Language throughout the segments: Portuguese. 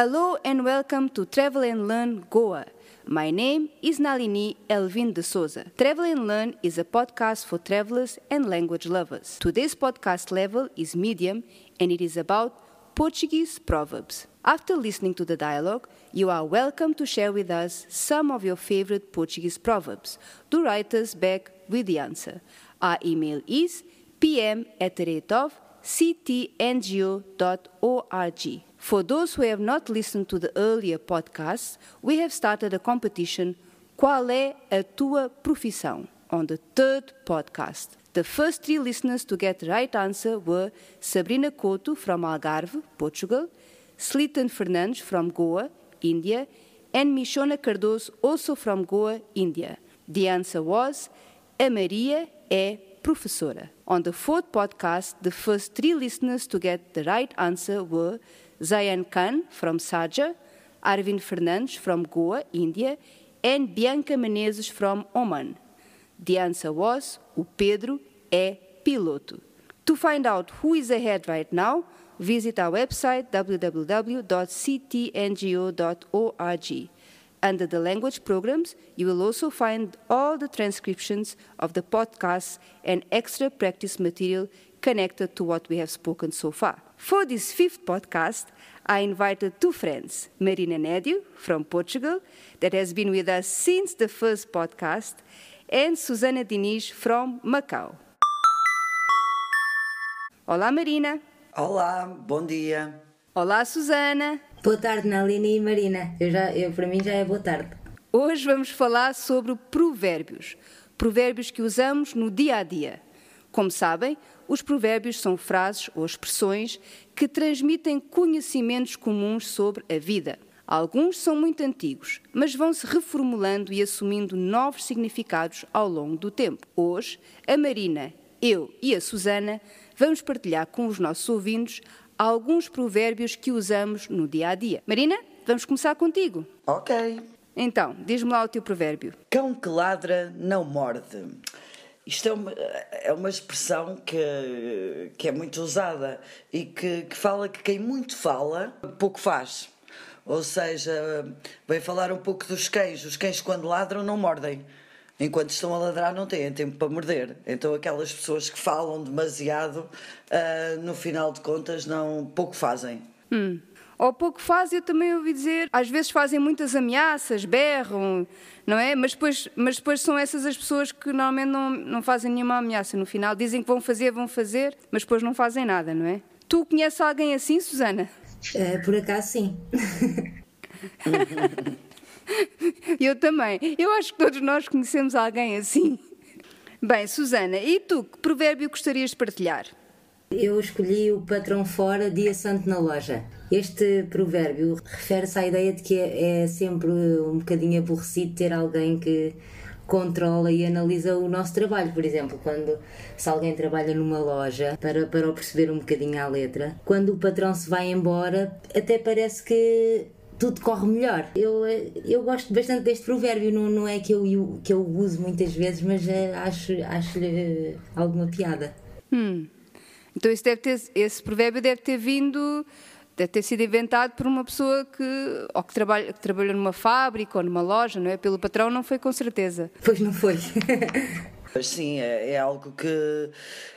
Hello and welcome to Travel and Learn Goa. My name is Nalini Elvin de Souza. Travel and Learn is a podcast for travelers and language lovers. Today's podcast level is medium and it is about Portuguese proverbs. After listening to the dialogue, you are welcome to share with us some of your favorite Portuguese proverbs. Do write us back with the answer. Our email is pm at the rate of ctngo.org. For those who have not listened to the earlier podcasts, we have started a competition Qual é a tua profissão? on the third podcast. The first three listeners to get the right answer were Sabrina Couto from Algarve, Portugal, Slitan Fernandes from Goa, India, and Michona Cardoso, also from Goa, India. The answer was A Maria é professora. On the fourth podcast, the first three listeners to get the right answer were Zayan Khan from Saja, Arvind Fernandes from Goa, India, and Bianca Menezes from Oman. The answer was o Pedro é piloto. To find out who is ahead right now, visit our website www.ctngo.org. Under the language programs, you will also find all the transcriptions of the podcasts and extra practice material connected to what we have spoken so far. For this fifth podcast, I invited two friends, Marina Nédio from Portugal, that has been with us since the first podcast, and Susana Diniz from Macau. Olá, Marina. Olá, bom dia. Olá, Susana. Boa tarde, Nalini e Marina. Eu já, eu, para mim já é boa tarde. Hoje vamos falar sobre provérbios. Provérbios que usamos no dia a dia. Como sabem, os provérbios são frases ou expressões que transmitem conhecimentos comuns sobre a vida. Alguns são muito antigos, mas vão se reformulando e assumindo novos significados ao longo do tempo. Hoje, a Marina, eu e a Susana vamos partilhar com os nossos ouvintes alguns provérbios que usamos no dia a dia. Marina, vamos começar contigo. Ok. Então, diz-me lá o teu provérbio. Cão que ladra não morde. Isto é uma, é uma expressão que, que é muito usada e que, que fala que quem muito fala, pouco faz. Ou seja, vem falar um pouco dos cães. Os cães, quando ladram, não mordem. Enquanto estão a ladrar, não têm tempo para morder. Então, aquelas pessoas que falam demasiado, uh, no final de contas, não pouco fazem. Hum. Ou pouco fazem, eu também ouvi dizer, às vezes fazem muitas ameaças, berram, não é? Mas depois, mas depois são essas as pessoas que normalmente não, não fazem nenhuma ameaça no final. Dizem que vão fazer, vão fazer, mas depois não fazem nada, não é? Tu conheces alguém assim, Susana? Uh, por acaso, sim. Eu também. Eu acho que todos nós conhecemos alguém assim. Bem, Susana, e tu, que provérbio gostarias de partilhar? Eu escolhi o patrão fora, dia santo na loja. Este provérbio refere-se à ideia de que é, é sempre um bocadinho aborrecido ter alguém que controla e analisa o nosso trabalho. Por exemplo, quando se alguém trabalha numa loja, para, para o perceber um bocadinho à letra, quando o patrão se vai embora, até parece que tudo corre melhor. Eu, eu gosto bastante deste provérbio, não, não é que eu, que eu uso muitas vezes, mas é, acho, acho-lhe alguma piada. Hum. Então esse, deve ter, esse provérbio deve ter vindo deve ter sido inventado por uma pessoa que, ou que, trabalha, que trabalhou numa fábrica ou numa loja, não é? Pelo patrão não foi com certeza. Pois não foi. Sim, é, é, algo que,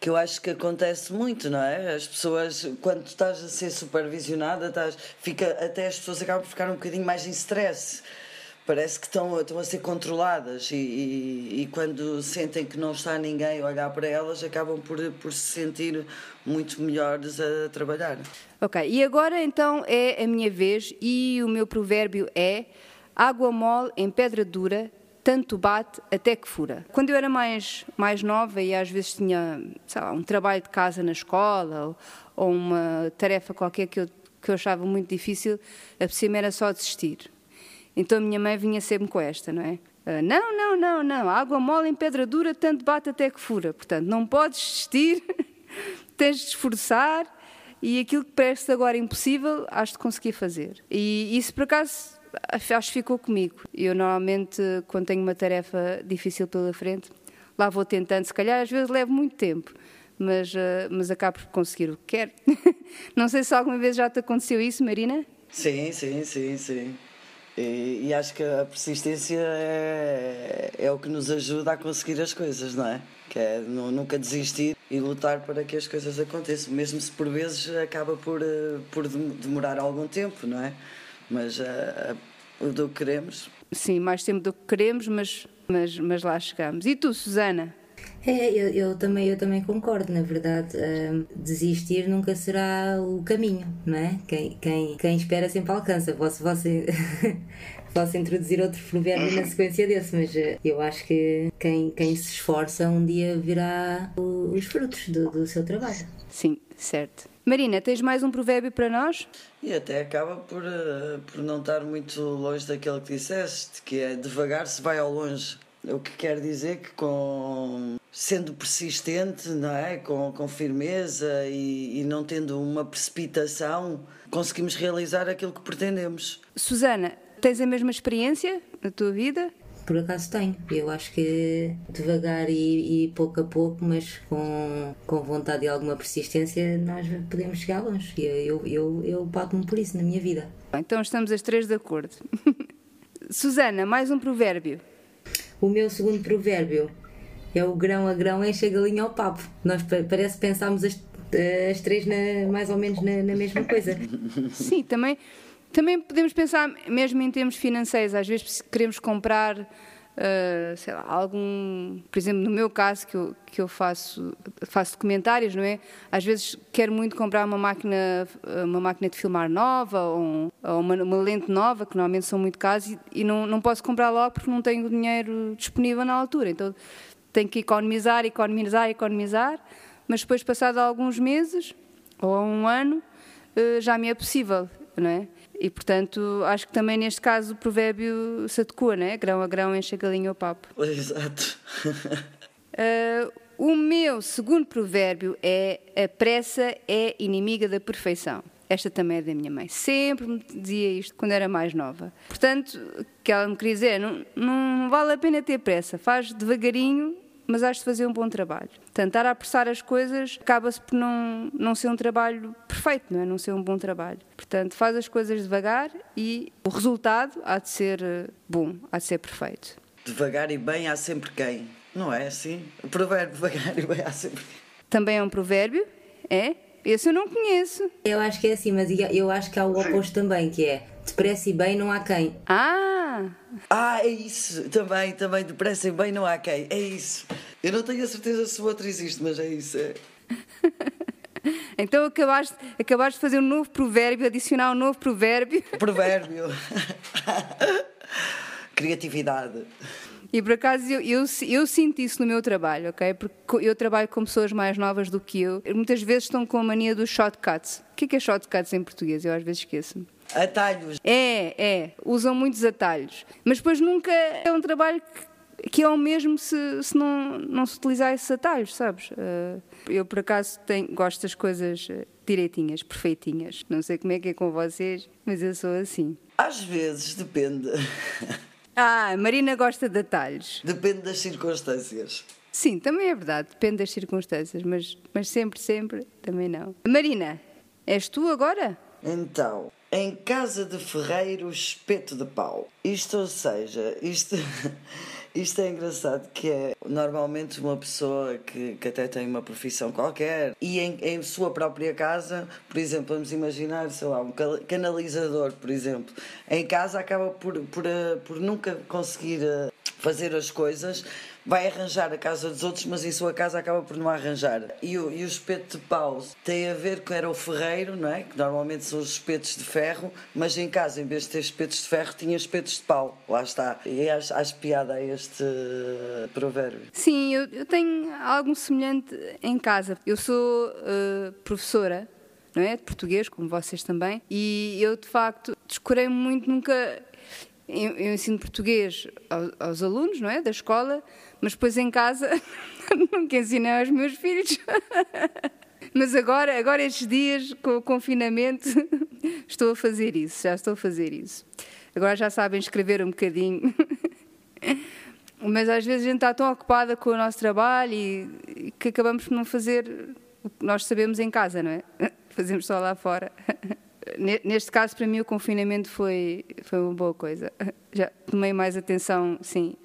que eu acho que acontece muito, não é? As pessoas, quando estás a ser supervisionada, estás, fica, até as pessoas acabam por ficar um bocadinho mais em stress parece que estão, estão a ser controladas e, e, e, quando sentem que não está ninguém a olhar para elas, acabam por, por se sentir muito melhores a trabalhar. Ok, e agora então é a minha vez e o meu provérbio é água mole em pedra dura, tanto bate até que fura. Quando eu era mais, mais nova e às vezes tinha lá, um trabalho de casa na escola ou, ou uma tarefa qualquer que eu, que eu achava muito difícil, a cima era só desistir então a minha mãe vinha sempre com esta, não é? Uh, não, não, não, não, água mole em pedra dura, tanto bate até que fura. Portanto, não podes desistir, tens de esforçar e aquilo que parece agora impossível, has de conseguir fazer. E isso, por acaso, acho que ficou comigo. Eu, normalmente, quando tenho uma tarefa difícil pela frente, lá vou tentando. Se calhar, às vezes, levo muito tempo, mas, uh, mas acabo por conseguir o que quero. não sei se alguma vez já te aconteceu isso, Marina? Sim, sim, sim, sim. E, e, acho que a persistência é, é o que nos ajuda a conseguir as coisas, não é? Que é nunca desistir e lutar para que as coisas aconteçam, mesmo se por vezes acaba por, eh, por demorar algum tempo, não é? Mas uh, o do que queremos. Sim, mais tempo do que queremos, mas, mas, mas lá chegamos. E tu, Susana? É, eu, eu, também, eu também concordo, na verdade. Uh, desistir nunca será o caminho, não é? Quem, quem, quem espera sempre alcança. Posso, posso, posso introduzir outro provérbio na sequência desse, mas uh, eu acho que quem, quem se esforça um dia verá o, os frutos do, do seu trabalho. Sim, certo. Marina, tens mais um provérbio para nós? E até acaba por, uh, por não estar muito longe daquele que disseste, que é devagar se vai ao longe. O que quer dizer que com sendo persistente, não é? com, com firmeza e, e não tendo uma precipitação, conseguimos realizar aquilo que pretendemos. Susana, tens a mesma experiência na tua vida? Por acaso tenho. Eu acho que devagar e, e, pouco a pouco, mas com, com vontade e alguma persistência, nós podemos chegar longe. Eu, eu, eu, eu bato-me por isso na minha vida. Então estamos as três de acordo. Susana, mais um provérbio. O meu segundo provérbio é o grão a grão enche a galinha ao papo. Nós parece que pensámos as, as três na, mais ou menos na, na mesma coisa. Sim, também, também podemos pensar, mesmo em termos financeiros, às vezes queremos comprar Uh, sei lá, algum, por exemplo, no meu caso que eu, que eu faço, faço documentários, não é? Às vezes quero muito comprar uma máquina, uma máquina de filmar nova ou, ou uma, uma, lente nova, que normalmente são muito caros, e, e, não, não posso comprar logo porque não tenho dinheiro disponível na altura. Então tenho que economizar, economizar, economizar, mas depois, passado alguns meses ou um ano, uh, já me é possível, não é? E, portanto, acho que também neste caso o provérbio se adequa, né? Grão a grão enche a galinha ao papo. Exato. uh, o meu segundo provérbio é a pressa é inimiga da perfeição. Esta também é da minha mãe. Sempre me dizia isto quando era mais nova. Portanto, o que ela me queria dizer é, não, não vale a pena ter pressa. Faz devagarinho mas acho de fazer um bom trabalho. Tentar apressar as coisas acaba-se por não, não ser um trabalho perfeito, não é? Não ser um bom trabalho. Portanto, faz as coisas devagar e o resultado há de ser eh, bom, há de ser perfeito. Devagar e bem há sempre quem, não é assim? O provérbio devagar e bem há sempre quem. Também é um provérbio, é? Esse eu não conheço. Eu acho que é assim, mas eu acho que há o oposto também, que é depressa e bem não há quem. Ah! Ah, é isso. Também, também, depressa e bem não há quem. É isso. Eu não tenho a certeza se o outro existe, mas é isso. É. então acabaste, acabaste de fazer um novo provérbio, adicionar um novo provérbio. Provérbio. Criatividade. E por acaso eu, eu, eu, sinto isso no meu trabalho, ok? Porque eu trabalho com pessoas mais novas do que eu. Muitas vezes estão com a mania dos shortcuts. O que é, que é shortcuts em português? Eu às vezes esqueço-me. Atalhos. É, é. Usam muitos atalhos. Mas depois nunca é um trabalho que, que é o mesmo se, se não, não se utilizar esses atalhos, sabes? Uh, eu, por acaso, tenho, gosto das coisas eh, direitinhas, perfeitinhas. Não sei como é que é com vocês, mas eu sou assim. Às vezes, depende. Ah, Marina gosta de detalhes. Depende das circunstâncias. Sim, também é verdade, depende das circunstâncias, mas, mas sempre, sempre, também não. Marina, és tu agora? Então, em casa de ferreiro, espeto de pau. Isto, ou seja, isto, isto é engraçado, que é normalmente uma pessoa que, que até tem uma profissão qualquer e em, em sua própria casa, por exemplo, vamos imaginar, sei lá, um canalizador, por exemplo, em casa acaba por, por, eh, por nunca conseguir eh, fazer as coisas vai arranjar a casa dos outros, mas em sua casa acaba por não arranjar. E o, e o espeto de pau tem a ver com era o ferreiro, não é? Que normalmente são os espetos de ferro, mas em casa, em vez de ter espetos de ferro, tinha espetos de pau. Lá está. E acho, acho piada a este provérbio. Sim, eu, eu tenho algo semelhante em casa. Eu sou uh, professora não é? De português, como vocês também. E eu, de facto, descurei muito, nunca. Eu, eu ensino português aos, aos, alunos, não é? Da escola, mas depois em casa nunca ensinei aos meus filhos. Mas agora, agora estes dias, com o confinamento, estou a fazer isso, já estou a fazer isso. Agora já sabem escrever um bocadinho. Mas às vezes a gente está tão ocupada com o nosso trabalho e, que acabamos por não fazer o que nós sabemos em casa, não é? Fazemos só lá fora. neste caso, para mim, o confinamento foi, foi uma boa coisa. Já tomei mais atenção, sim,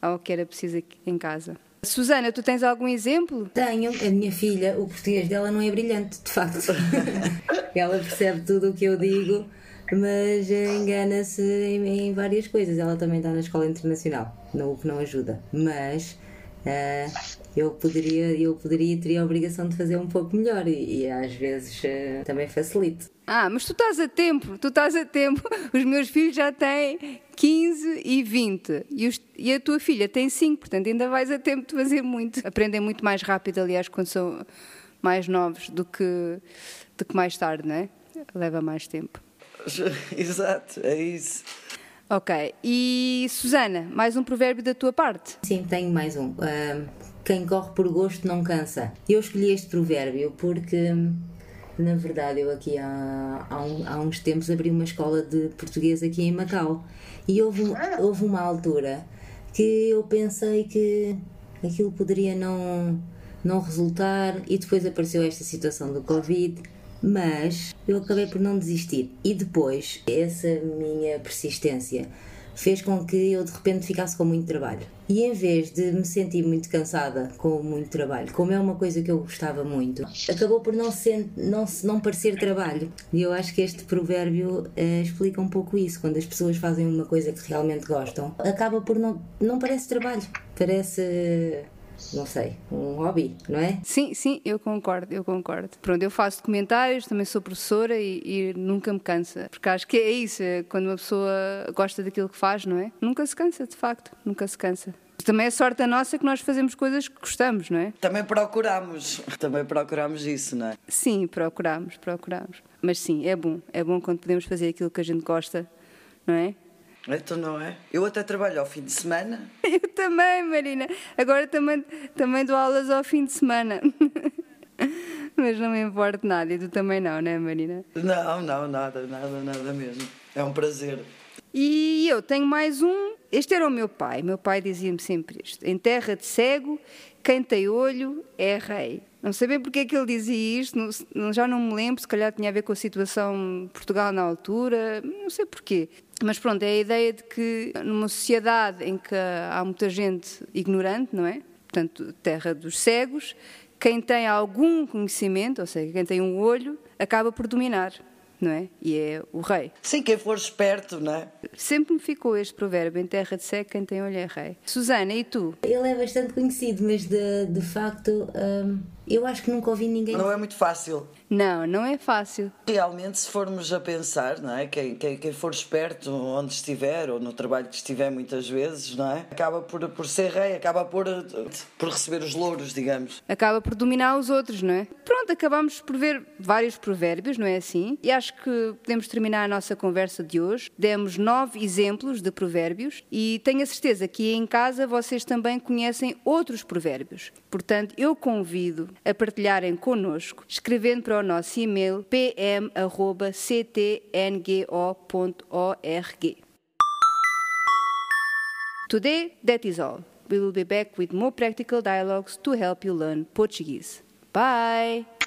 ao que era preciso aqui em casa. Susana, tu tens algum exemplo? Tenho. A minha filha, o português dela não é brilhante, de facto. ela percebe tudo o que eu digo, mas engana-se em, várias coisas. Ela também está na escola internacional, não, o que não ajuda. Mas uh, eu poderia, eu poderia teria a obrigação de fazer um pouco melhor e, e às vezes uh, também facilito. Ah, mas tu estás a tempo, tu estás a tempo. Os meus filhos já têm 15 e 20 e, os, e a tua filha tem 5, portanto ainda vais a tempo de fazer muito. Aprendem muito mais rápido, aliás, quando são mais novos do que, do que mais tarde, não é? Leva mais tempo. Exato, é isso. Ok, e Susana, mais um provérbio da tua parte? Sim, tenho mais um. Uh, quem corre por gosto não cansa. Eu escolhi este provérbio porque na verdade, eu aqui há, há, um, há, uns tempos abri uma escola de português aqui em Macau e houve, houve uma altura que eu pensei que aquilo poderia não, não resultar e depois apareceu esta situação do Covid, mas eu acabei por não desistir. E depois, essa minha persistência fez com que eu de repente ficasse com muito trabalho. E em vez de me sentir muito cansada com muito trabalho, como é uma coisa que eu gostava muito, acabou por não, ser, não, não parecer trabalho. E eu acho que este provérbio uh, explica um pouco isso. Quando as pessoas fazem uma coisa que realmente gostam, acaba por não, não parece trabalho, parece não sei, um hobby, não é? Sim, sim, eu concordo, eu concordo. Pronto, eu faço documentários, também sou professora e, e, nunca me cansa. Porque acho que é isso, é quando uma pessoa gosta daquilo que faz, não é? Nunca se cansa, de facto, nunca se cansa. Também é sorte a nossa que nós fazemos coisas que gostamos, não é? Também procuramos, também procuramos isso, não é? Sim, procuramos, procuramos. Mas sim, é bom, é bom quando podemos fazer aquilo que a gente gosta, não é? Então não é? Eu até trabalho ao fim de semana. Eu também, Marina. Agora também, também dou aulas ao fim de semana. Mas não me importa nada. E tu também não, né, Marina? Não, não, nada, nada, nada mesmo. É um prazer. E eu tenho mais um. Este era o meu pai. Meu pai dizia-me sempre isto: Em terra de cego, quem tem olho é rei. Não sei bem porque é que ele dizia isto, não, já não me lembro, se calhar tinha a ver com a situação de Portugal na altura, não sei porquê. Mas pronto, é a ideia de que numa sociedade em que há muita gente ignorante, não é? Portanto, terra dos cegos, quem tem algum conhecimento, ou seja, quem tem um olho, acaba por dominar não é? E é o rei. Sim, quem for esperto, não é? Sempre me ficou este provérbio: em terra de seco, quem tem olho é rei. Susana, e tu? Ele é bastante conhecido, mas de, de facto. Hum eu acho que nunca ouvi ninguém. Não é muito fácil. Não, não é fácil. Realmente, se formos a pensar, não é? Quem, quem, quem for esperto onde estiver ou no trabalho que estiver, muitas vezes, não é? Acaba por, por ser rei, acaba por, por receber os louros, digamos. Acaba por dominar os outros, não é? Pronto, acabamos por ver vários provérbios, não é assim? E acho que podemos terminar a nossa conversa de hoje. Demos nove exemplos de provérbios e tenho a certeza que em casa vocês também conhecem outros provérbios. Portanto, eu convido a partilharem connosco, escrevendo para o nosso e-mail pm.ctngo.org. Today, that is all. We will be back with more practical dialogues to help you learn Portuguese. Bye!